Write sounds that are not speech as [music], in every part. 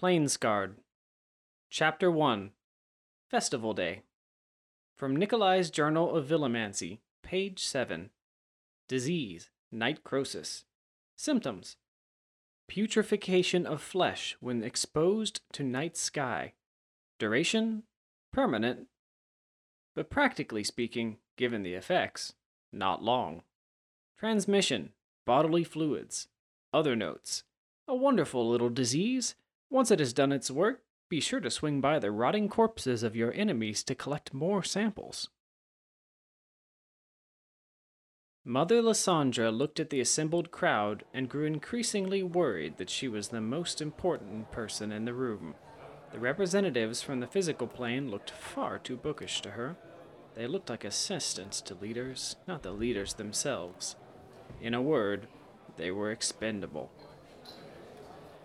Plainsguard. Chapter 1 Festival Day. From Nikolai's Journal of Villimancy, page 7. Disease, night crosis. Symptoms Putrefaction of flesh when exposed to night sky. Duration permanent, but practically speaking, given the effects, not long. Transmission bodily fluids. Other notes A wonderful little disease. Once it has done its work, be sure to swing by the rotting corpses of your enemies to collect more samples. Mother Lysandra looked at the assembled crowd and grew increasingly worried that she was the most important person in the room. The representatives from the physical plane looked far too bookish to her. They looked like assistants to leaders, not the leaders themselves. In a word, they were expendable.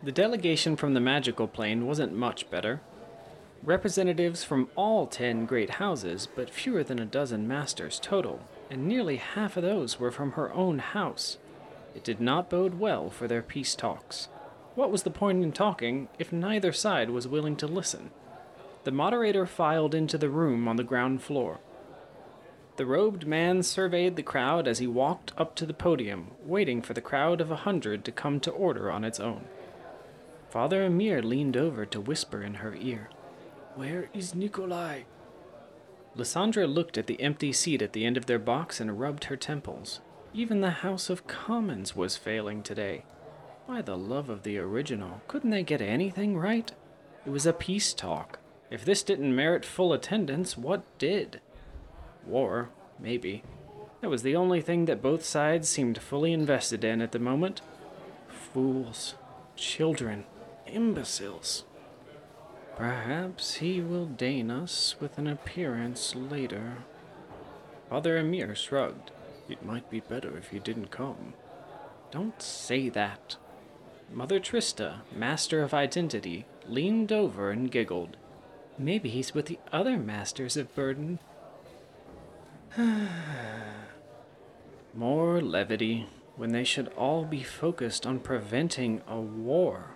The delegation from the magical plane wasn't much better. Representatives from all ten great houses, but fewer than a dozen masters total, and nearly half of those were from her own house. It did not bode well for their peace talks. What was the point in talking if neither side was willing to listen? The moderator filed into the room on the ground floor. The robed man surveyed the crowd as he walked up to the podium, waiting for the crowd of a hundred to come to order on its own. Father Emir leaned over to whisper in her ear, Where is Nikolai? Lysandra looked at the empty seat at the end of their box and rubbed her temples. Even the House of Commons was failing today. By the love of the original, couldn't they get anything right? It was a peace talk. If this didn't merit full attendance, what did? War, maybe. That was the only thing that both sides seemed fully invested in at the moment. Fools, children, imbeciles. Perhaps he will deign us with an appearance later. Father Emir shrugged. It might be better if he didn't come. Don't say that. Mother Trista, master of identity, leaned over and giggled. Maybe he's with the other masters of burden. [sighs] More levity when they should all be focused on preventing a war.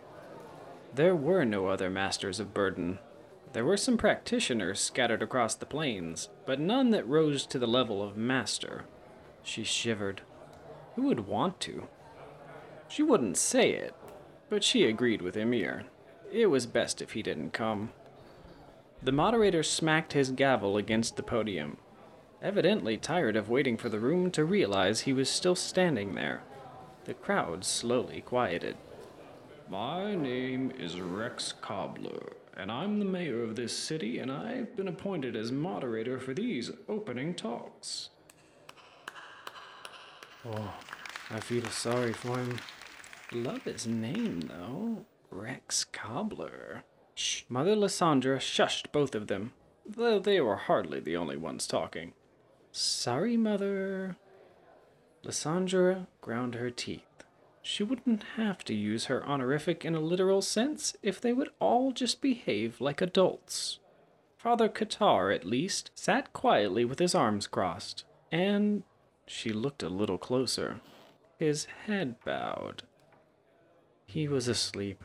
There were no other masters of burden. There were some practitioners scattered across the plains, but none that rose to the level of master. She shivered. Who would want to? She wouldn't say it, but she agreed with Emir. It was best if he didn't come. The moderator smacked his gavel against the podium, evidently tired of waiting for the room to realize he was still standing there. The crowd slowly quieted. My name is Rex Cobbler, and I'm the mayor of this city, and I've been appointed as moderator for these opening talks. Oh, I feel sorry for him. Love his name, though. Rex Cobbler. Shh. Mother Lysandra shushed both of them, though they were hardly the only ones talking. Sorry, Mother. Lysandra ground her teeth. She wouldn't have to use her honorific in a literal sense if they would all just behave like adults. Father Qatar, at least, sat quietly with his arms crossed, and she looked a little closer. His head bowed. He was asleep.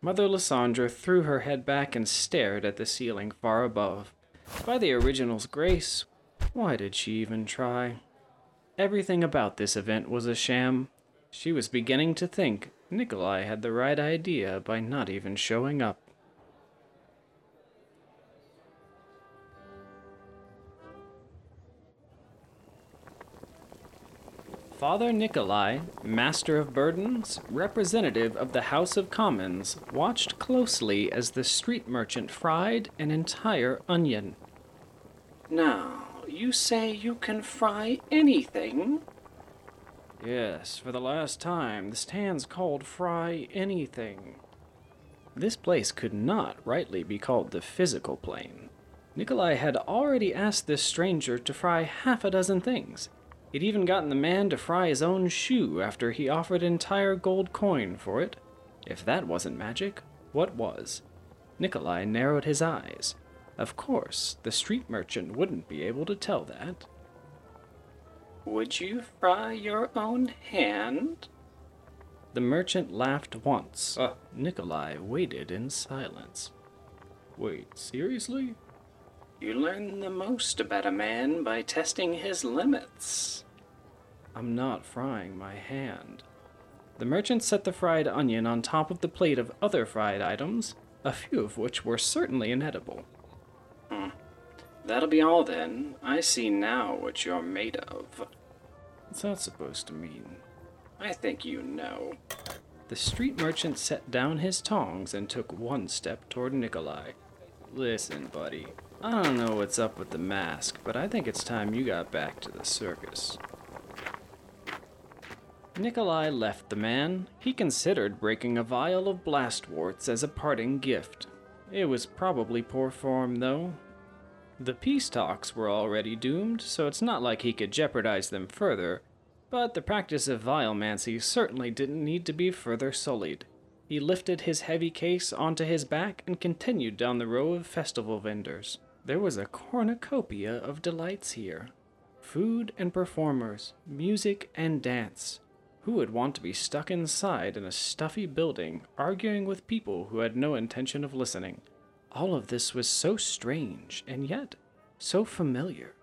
Mother Lysandra threw her head back and stared at the ceiling far above. By the original's grace, why did she even try? Everything about this event was a sham. She was beginning to think Nikolai had the right idea by not even showing up. Father Nikolai, Master of Burdens, representative of the House of Commons, watched closely as the street merchant fried an entire onion. Now, you say you can fry anything? Yes, for the last time, the stand's called Fry Anything. This place could not rightly be called the physical plane. Nikolai had already asked this stranger to fry half a dozen things He'd even gotten the man to fry his own shoe after he offered an entire gold coin for it. If that wasn't magic, what was? Nikolai narrowed his eyes. Of course, the street merchant wouldn't be able to tell that. Would you fry your own hand? The merchant laughed once. Uh, Nikolai waited in silence. Wait, seriously? You learn the most about a man by testing his limits. I'm not frying my hand. The merchant set the fried onion on top of the plate of other fried items, a few of which were certainly inedible. Hmm. That'll be all then. I see now what you're made of. What's that supposed to mean? I think you know. The street merchant set down his tongs and took one step toward Nikolai. Listen, buddy, I don't know what's up with the mask, but I think it's time you got back to the circus. Nikolai left the man. He considered breaking a vial of blastworts as a parting gift. It was probably poor form, though. The peace talks were already doomed, so it's not like he could jeopardize them further, but the practice of villimancy certainly didn't need to be further sullied. He lifted his heavy case onto his back and continued down the row of festival vendors. There was a cornucopia of delights here food and performers, music and dance. Who would want to be stuck inside in a stuffy building, arguing with people who had no intention of listening? All of this was so strange, and yet so familiar.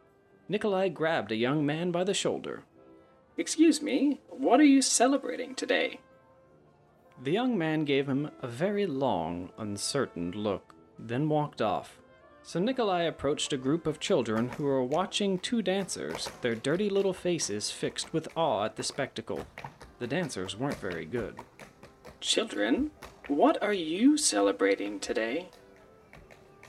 Nikolai grabbed a young man by the shoulder. Excuse me, what are you celebrating today? The young man gave him a very long, uncertain look, then walked off. So Nikolai approached a group of children who were watching two dancers, their dirty little faces fixed with awe at the spectacle. The dancers weren't very good. Children, what are you celebrating today?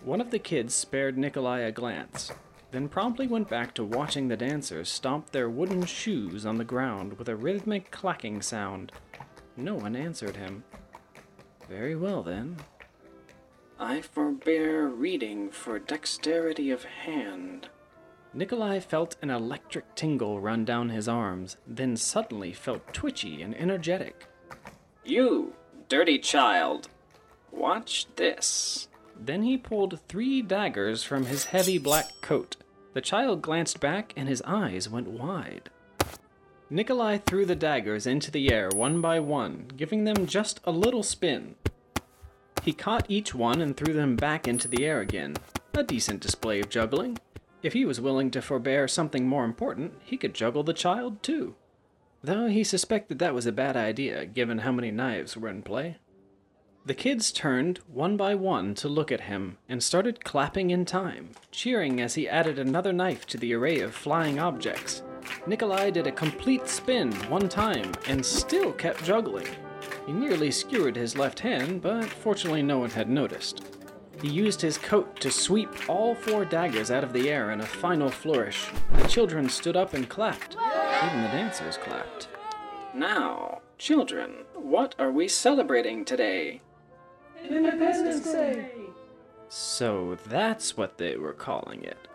One of the kids spared Nikolai a glance, then promptly went back to watching the dancers stomp their wooden shoes on the ground with a rhythmic clacking sound. No one answered him. Very well, then. I forbear reading for dexterity of hand. Nikolai felt an electric tingle run down his arms, then suddenly felt twitchy and energetic. You, dirty child, watch this. Then he pulled three daggers from his heavy black coat. The child glanced back and his eyes went wide. Nikolai threw the daggers into the air one by one, giving them just a little spin. He caught each one and threw them back into the air again. A decent display of juggling. If he was willing to forbear something more important, he could juggle the child too. Though he suspected that was a bad idea, given how many knives were in play. The kids turned, one by one, to look at him and started clapping in time, cheering as he added another knife to the array of flying objects. Nikolai did a complete spin one time and still kept juggling. He nearly skewered his left hand, but fortunately no one had noticed. He used his coat to sweep all four daggers out of the air in a final flourish. The children stood up and clapped. Even the dancers clapped. Now, children, what are we celebrating today? Independence Day! So that's what they were calling it.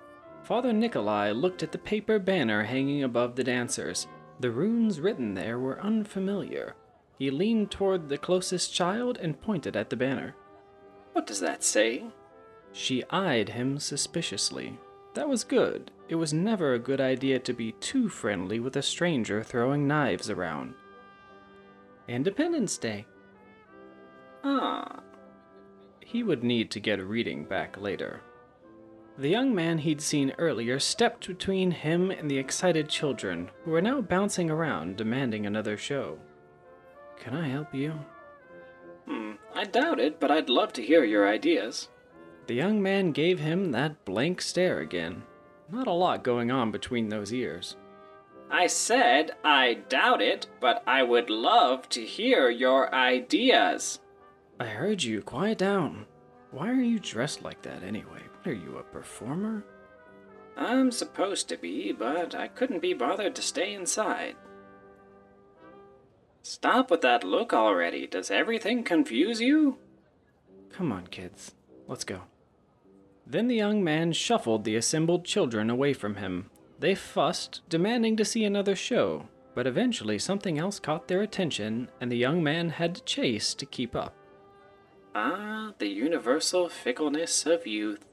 Father Nikolai looked at the paper banner hanging above the dancers. The runes written there were unfamiliar. He leaned toward the closest child and pointed at the banner. What does that say? She eyed him suspiciously. That was good. It was never a good idea to be too friendly with a stranger throwing knives around. Independence Day. Ah, he would need to get a reading back later. The young man he'd seen earlier stepped between him and the excited children, who were now bouncing around demanding another show. Can I help you? Hmm, I doubt it, but I'd love to hear your ideas. The young man gave him that blank stare again. Not a lot going on between those ears. I said I doubt it, but I would love to hear your ideas. I heard you. Quiet down. Why are you dressed like that anyway? What are you, a performer? I'm supposed to be, but I couldn't be bothered to stay inside. Stop with that look already. Does everything confuse you? Come on, kids. Let's go. Then the young man shuffled the assembled children away from him. They fussed, demanding to see another show, but eventually something else caught their attention, and the young man had to chase to keep up. Ah, the universal fickleness of youth.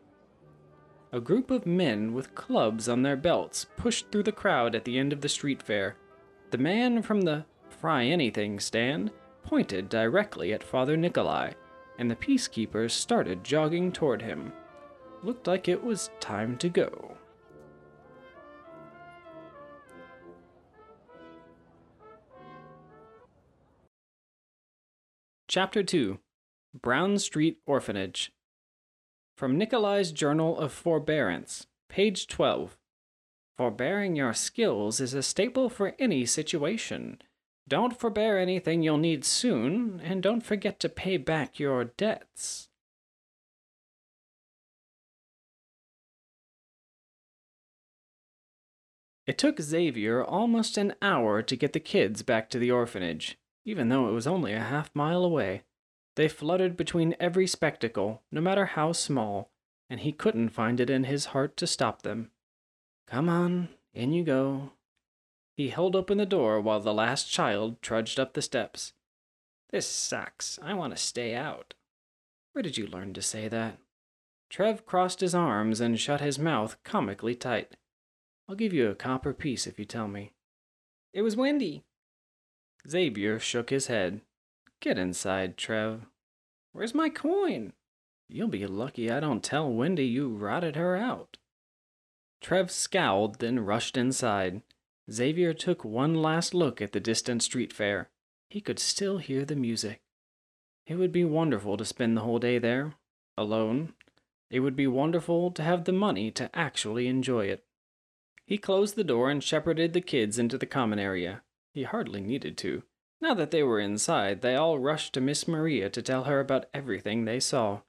A group of men with clubs on their belts pushed through the crowd at the end of the street fair. The man from the Fry Anything stand pointed directly at Father Nikolai, and the peacekeepers started jogging toward him. Looked like it was time to go. Chapter 2 Brown Street Orphanage. From Nikolai's Journal of Forbearance, page 12. Forbearing your skills is a staple for any situation. Don't forbear anything you'll need soon, and don't forget to pay back your debts. It took Xavier almost an hour to get the kids back to the orphanage, even though it was only a half mile away. They fluttered between every spectacle, no matter how small, and he couldn't find it in his heart to stop them. Come on, in you go. He held open the door while the last child trudged up the steps. This sucks. I want to stay out. Where did you learn to say that? Trev crossed his arms and shut his mouth comically tight. I'll give you a copper piece if you tell me. It was Wendy. Xavier shook his head. Get inside, Trev. Where's my coin? You'll be lucky I don't tell Wendy you rotted her out. Trev scowled, then rushed inside. Xavier took one last look at the distant street fair. He could still hear the music. It would be wonderful to spend the whole day there, alone. It would be wonderful to have the money to actually enjoy it. He closed the door and shepherded the kids into the common area. He hardly needed to. Now that they were inside, they all rushed to Miss Maria to tell her about everything they saw.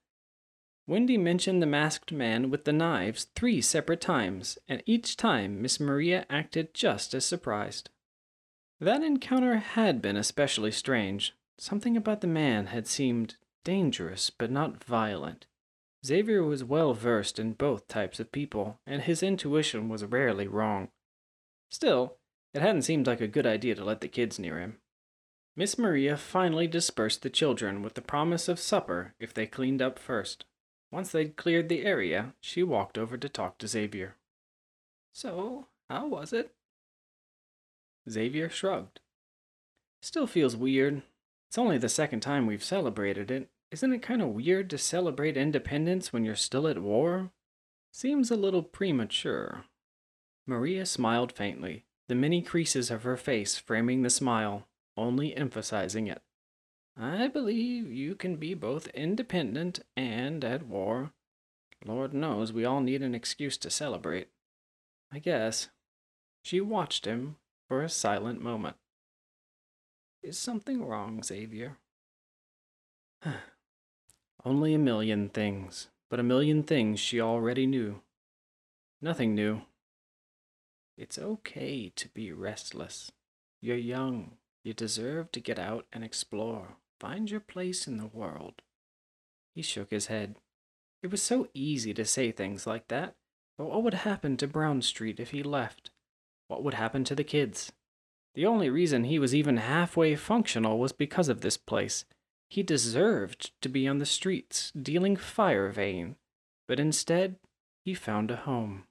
Wendy mentioned the masked man with the knives three separate times, and each time Miss Maria acted just as surprised. That encounter had been especially strange. Something about the man had seemed dangerous but not violent. Xavier was well versed in both types of people, and his intuition was rarely wrong. Still, it hadn't seemed like a good idea to let the kids near him. Miss Maria finally dispersed the children with the promise of supper if they cleaned up first. Once they'd cleared the area, she walked over to talk to Xavier. So, how was it? Xavier shrugged. Still feels weird. It's only the second time we've celebrated it. Isn't it kind of weird to celebrate independence when you're still at war? Seems a little premature. Maria smiled faintly, the many creases of her face framing the smile only emphasizing it. I believe you can be both independent and at war. Lord knows we all need an excuse to celebrate. I guess. She watched him for a silent moment. Is something wrong, Xavier? [sighs] Only a million things, but a million things she already knew. Nothing new. It's okay to be restless. You're young. You deserve to get out and explore. Find your place in the world. He shook his head. It was so easy to say things like that, but what would happen to Brown Street if he left? What would happen to the kids? The only reason he was even halfway functional was because of this place. He deserved to be on the streets, dealing fire vein, but instead, he found a home.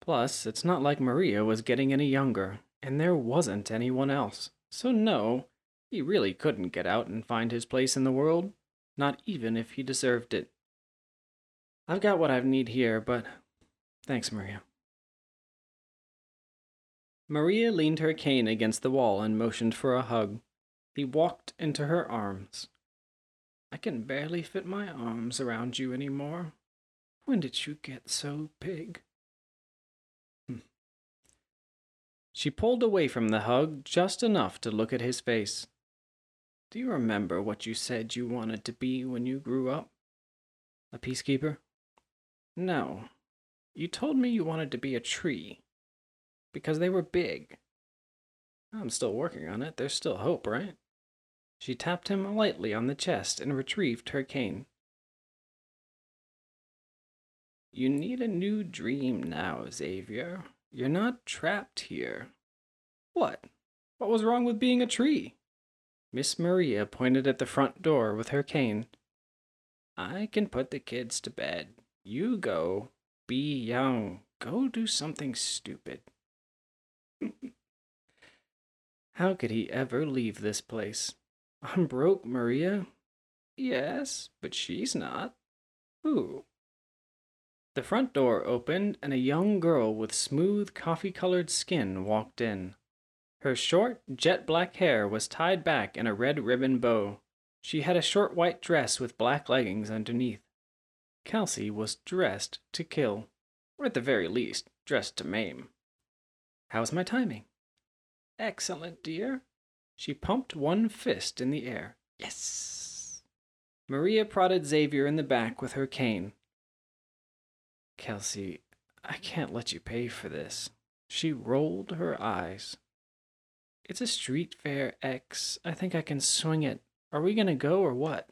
Plus, it's not like Maria was getting any younger, and there wasn't anyone else. So, no, he really couldn't get out and find his place in the world, not even if he deserved it. I've got what I need here, but thanks, Maria. Maria leaned her cane against the wall and motioned for a hug. He walked into her arms. I can barely fit my arms around you anymore. When did you get so big? She pulled away from the hug just enough to look at his face. Do you remember what you said you wanted to be when you grew up? A peacekeeper? No. You told me you wanted to be a tree. Because they were big. I'm still working on it. There's still hope, right? She tapped him lightly on the chest and retrieved her cane. You need a new dream now, Xavier. You're not trapped here. What? What was wrong with being a tree? Miss Maria pointed at the front door with her cane. I can put the kids to bed. You go. Be young. Go do something stupid. [laughs] How could he ever leave this place? I'm broke, Maria. Yes, but she's not. Who? The front door opened and a young girl with smooth coffee colored skin walked in. Her short, jet black hair was tied back in a red ribbon bow. She had a short white dress with black leggings underneath. Kelsey was dressed to kill, or at the very least, dressed to maim. How's my timing? Excellent, dear. She pumped one fist in the air. Yes. Maria prodded Xavier in the back with her cane. Kelsey, I can't let you pay for this. She rolled her eyes. It's a street fair, X. I think I can swing it. Are we gonna go or what?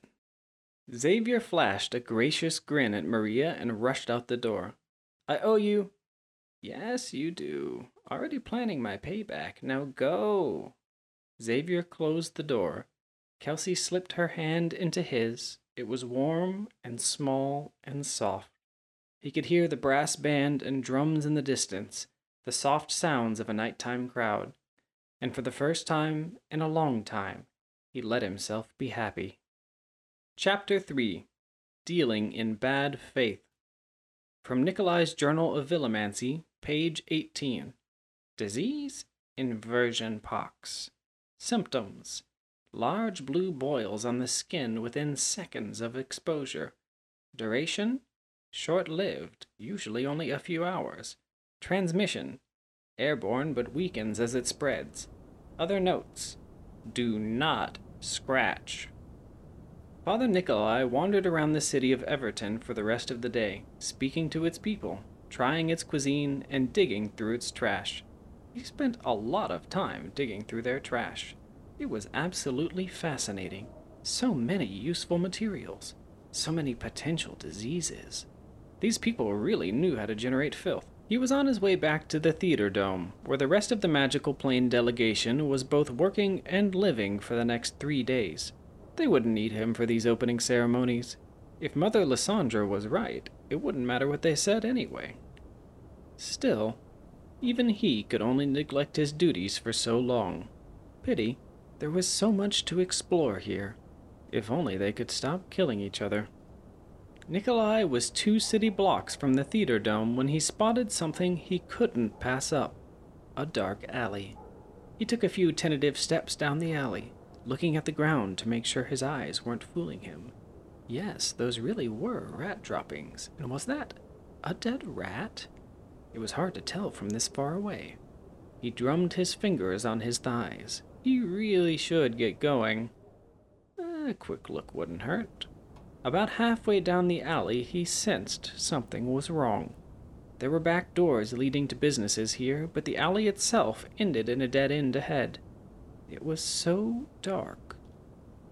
Xavier flashed a gracious grin at Maria and rushed out the door. I owe you. Yes, you do. Already planning my payback. Now go. Xavier closed the door. Kelsey slipped her hand into his. It was warm and small and soft. He could hear the brass band and drums in the distance, the soft sounds of a nighttime crowd. And for the first time in a long time, he let himself be happy. Chapter 3 Dealing in Bad Faith. From Nikolai's Journal of Villimancy, page 18. Disease? Inversion pox. Symptoms Large blue boils on the skin within seconds of exposure. Duration Short lived, usually only a few hours. Transmission Airborne but weakens as it spreads. Other notes Do not scratch. Father Nikolai wandered around the city of Everton for the rest of the day, speaking to its people, trying its cuisine, and digging through its trash. He spent a lot of time digging through their trash. It was absolutely fascinating. So many useful materials, so many potential diseases. These people really knew how to generate filth. He was on his way back to the theater dome, where the rest of the magical plane delegation was both working and living for the next three days. They wouldn't need him for these opening ceremonies. If Mother Lysandra was right, it wouldn't matter what they said anyway. Still, even he could only neglect his duties for so long. Pity, there was so much to explore here. If only they could stop killing each other. Nikolai was two city blocks from the theater dome when he spotted something he couldn't pass up a dark alley. He took a few tentative steps down the alley, looking at the ground to make sure his eyes weren't fooling him. Yes, those really were rat droppings. And was that a dead rat? It was hard to tell from this far away. He drummed his fingers on his thighs. He really should get going. A quick look wouldn't hurt. About halfway down the alley, he sensed something was wrong. There were back doors leading to businesses here, but the alley itself ended in a dead end ahead. It was so dark.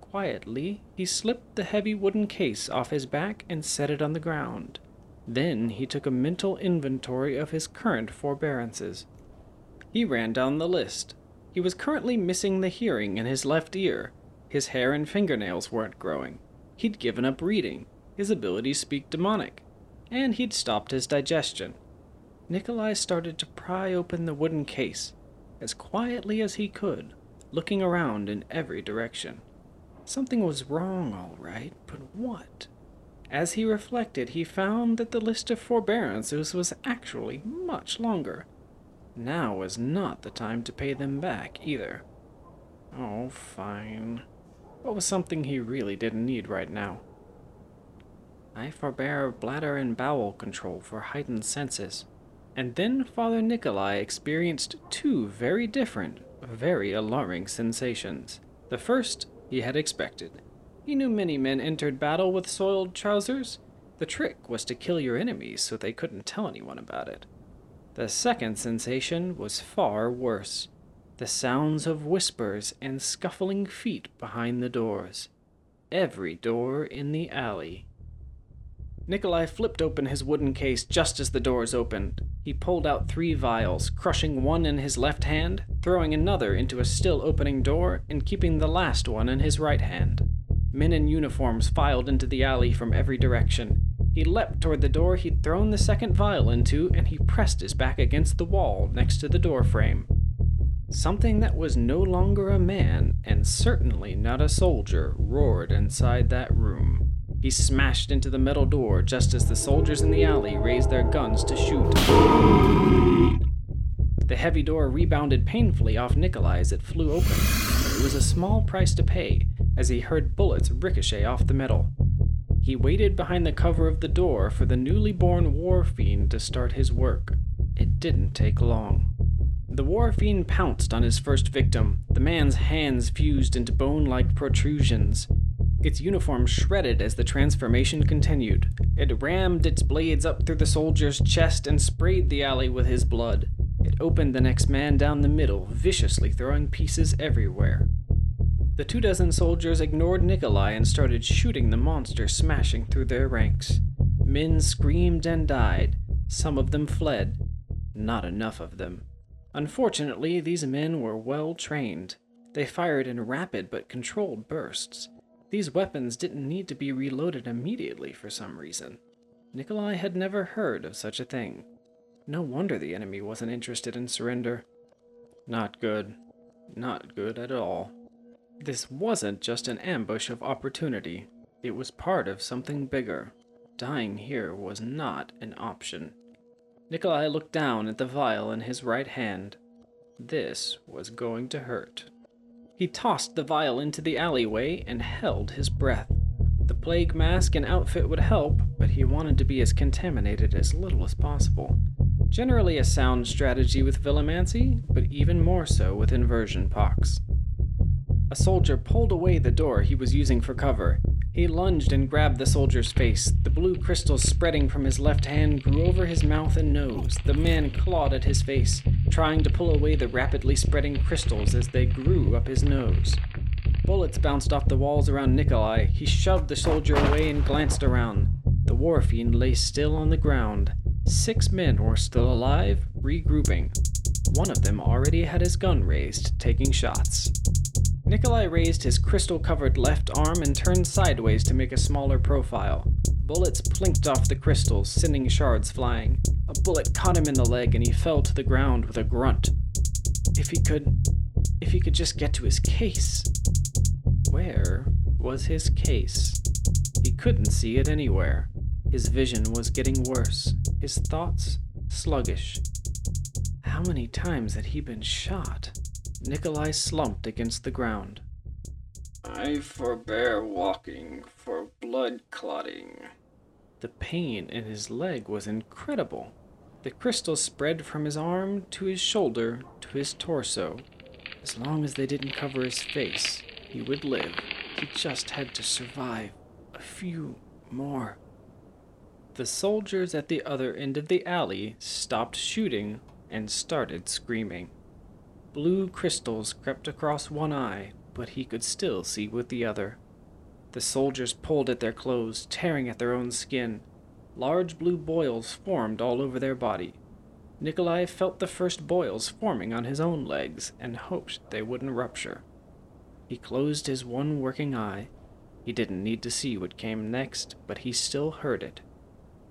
Quietly, he slipped the heavy wooden case off his back and set it on the ground. Then he took a mental inventory of his current forbearances. He ran down the list. He was currently missing the hearing in his left ear. His hair and fingernails weren't growing. He'd given up reading. His abilities speak demonic. And he'd stopped his digestion. Nikolai started to pry open the wooden case, as quietly as he could, looking around in every direction. Something was wrong, all right, but what? As he reflected, he found that the list of forbearances was actually much longer. Now was not the time to pay them back, either. Oh, fine. What was something he really didn't need right now? I forbear bladder and bowel control for heightened senses. And then Father Nikolai experienced two very different, very alarming sensations. The first he had expected. He knew many men entered battle with soiled trousers. The trick was to kill your enemies so they couldn't tell anyone about it. The second sensation was far worse the sounds of whispers and scuffling feet behind the doors. Every door in the alley. Nikolai flipped open his wooden case just as the doors opened. He pulled out three vials, crushing one in his left hand, throwing another into a still opening door, and keeping the last one in his right hand. Men in uniforms filed into the alley from every direction. He leapt toward the door he'd thrown the second vial into, and he pressed his back against the wall next to the door frame. Something that was no longer a man, and certainly not a soldier, roared inside that room. He smashed into the metal door just as the soldiers in the alley raised their guns to shoot. The heavy door rebounded painfully off Nikolai as it flew open. It was a small price to pay, as he heard bullets ricochet off the metal. He waited behind the cover of the door for the newly born war fiend to start his work. It didn't take long. The war fiend pounced on his first victim. The man's hands fused into bone like protrusions. Its uniform shredded as the transformation continued. It rammed its blades up through the soldier's chest and sprayed the alley with his blood. It opened the next man down the middle, viciously throwing pieces everywhere. The two dozen soldiers ignored Nikolai and started shooting the monster smashing through their ranks. Men screamed and died. Some of them fled. Not enough of them. Unfortunately, these men were well trained. They fired in rapid but controlled bursts. These weapons didn't need to be reloaded immediately for some reason. Nikolai had never heard of such a thing. No wonder the enemy wasn't interested in surrender. Not good. Not good at all. This wasn't just an ambush of opportunity, it was part of something bigger. Dying here was not an option. Nikolai looked down at the vial in his right hand. This was going to hurt. He tossed the vial into the alleyway and held his breath. The plague mask and outfit would help, but he wanted to be as contaminated as little as possible. Generally a sound strategy with Villimancy, but even more so with inversion pox. A soldier pulled away the door he was using for cover. He lunged and grabbed the soldier's face. The blue crystals spreading from his left hand grew over his mouth and nose. The man clawed at his face, trying to pull away the rapidly spreading crystals as they grew up his nose. Bullets bounced off the walls around Nikolai. He shoved the soldier away and glanced around. The war fiend lay still on the ground. Six men were still alive, regrouping. One of them already had his gun raised, taking shots. Nikolai raised his crystal covered left arm and turned sideways to make a smaller profile. Bullets plinked off the crystals, sending shards flying. A bullet caught him in the leg and he fell to the ground with a grunt. If he could. if he could just get to his case. Where was his case? He couldn't see it anywhere. His vision was getting worse, his thoughts sluggish. How many times had he been shot? Nikolai slumped against the ground. I forbear walking for blood clotting. The pain in his leg was incredible. The crystals spread from his arm to his shoulder to his torso. As long as they didn't cover his face, he would live. He just had to survive a few more. The soldiers at the other end of the alley stopped shooting and started screaming. Blue crystals crept across one eye, but he could still see with the other. The soldiers pulled at their clothes, tearing at their own skin. Large blue boils formed all over their body. Nikolai felt the first boils forming on his own legs and hoped they wouldn't rupture. He closed his one working eye. He didn't need to see what came next, but he still heard it.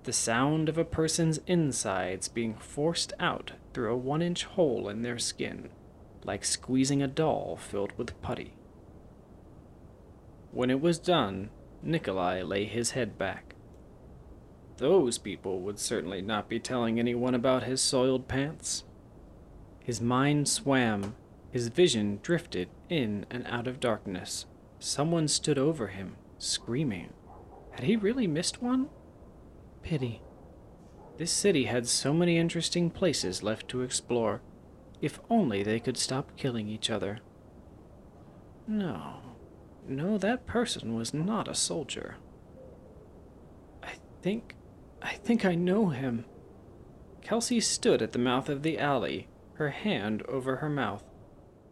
The sound of a person's insides being forced out through a one inch hole in their skin like squeezing a doll filled with putty. When it was done, Nikolai lay his head back. Those people would certainly not be telling anyone about his soiled pants. His mind swam, his vision drifted in and out of darkness. Someone stood over him, screaming. Had he really missed one? Pity. This city had so many interesting places left to explore. If only they could stop killing each other. No, no, that person was not a soldier. I think. I think I know him. Kelsey stood at the mouth of the alley, her hand over her mouth.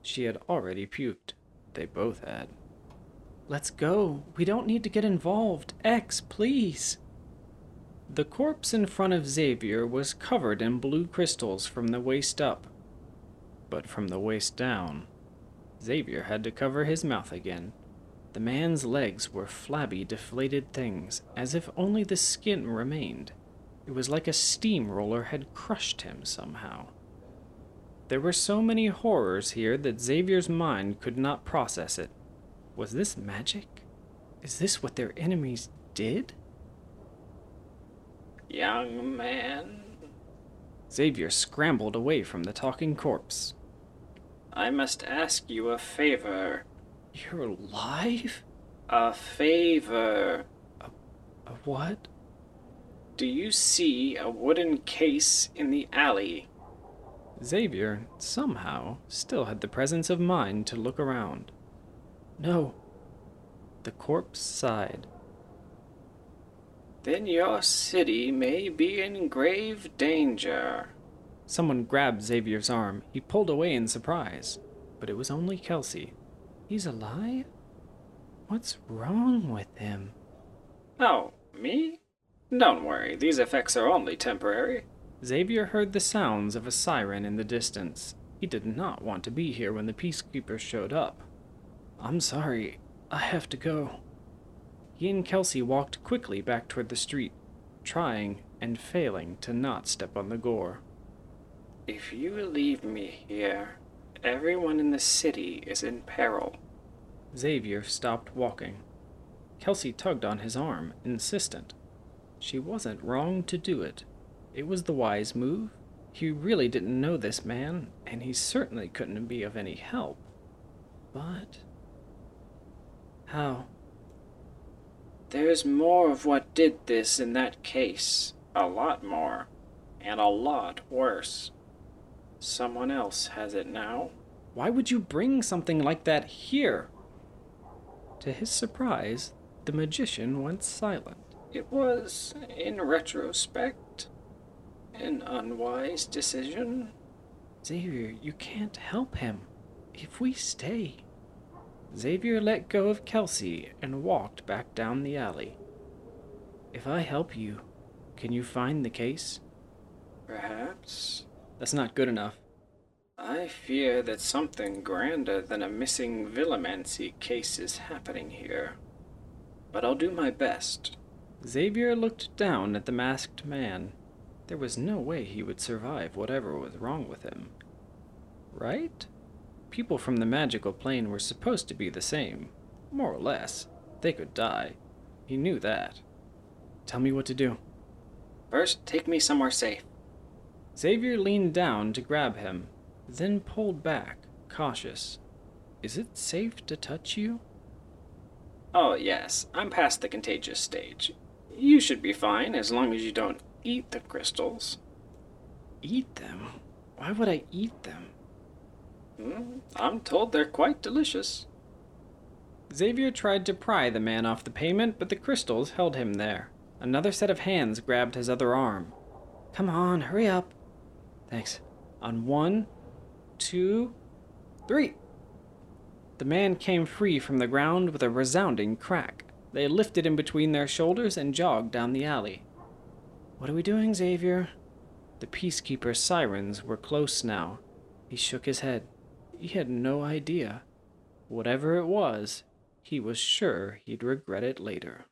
She had already puked. They both had. Let's go. We don't need to get involved. X, please. The corpse in front of Xavier was covered in blue crystals from the waist up but from the waist down. Xavier had to cover his mouth again. The man's legs were flabby, deflated things, as if only the skin remained. It was like a steamroller had crushed him somehow. There were so many horrors here that Xavier's mind could not process it. Was this magic? Is this what their enemies did? Young man, Xavier scrambled away from the talking corpse. I must ask you a favor. You're alive? A favor. A what? Do you see a wooden case in the alley? Xavier, somehow, still had the presence of mind to look around. No. The corpse sighed. Then your city may be in grave danger. Someone grabbed Xavier's arm. He pulled away in surprise. But it was only Kelsey. He's alive? What's wrong with him? Oh, me? Don't worry, these effects are only temporary. Xavier heard the sounds of a siren in the distance. He did not want to be here when the peacekeepers showed up. I'm sorry, I have to go. He and Kelsey walked quickly back toward the street, trying and failing to not step on the gore. If you leave me here, everyone in the city is in peril. Xavier stopped walking. Kelsey tugged on his arm, insistent. She wasn't wrong to do it. It was the wise move. He really didn't know this man, and he certainly couldn't be of any help. But. How? There's more of what did this in that case. A lot more. And a lot worse. Someone else has it now. Why would you bring something like that here? To his surprise, the magician went silent. It was, in retrospect, an unwise decision. Xavier, you can't help him. If we stay. Xavier let go of Kelsey and walked back down the alley. If I help you, can you find the case? Perhaps. That's not good enough. I fear that something grander than a missing Villimancy case is happening here. But I'll do my best. Xavier looked down at the masked man. There was no way he would survive whatever was wrong with him. Right? People from the magical plane were supposed to be the same. More or less. They could die. He knew that. Tell me what to do. First, take me somewhere safe. Xavier leaned down to grab him, then pulled back, cautious. Is it safe to touch you? Oh, yes, I'm past the contagious stage. You should be fine as long as you don't eat the crystals. Eat them? Why would I eat them? Hmm, I'm told they're quite delicious. Xavier tried to pry the man off the pavement, but the crystals held him there. Another set of hands grabbed his other arm. Come on, hurry up. Thanks. On one, two, three. The man came free from the ground with a resounding crack. They lifted him between their shoulders and jogged down the alley. What are we doing, Xavier? The peacekeeper's sirens were close now. He shook his head. He had no idea. Whatever it was, he was sure he'd regret it later.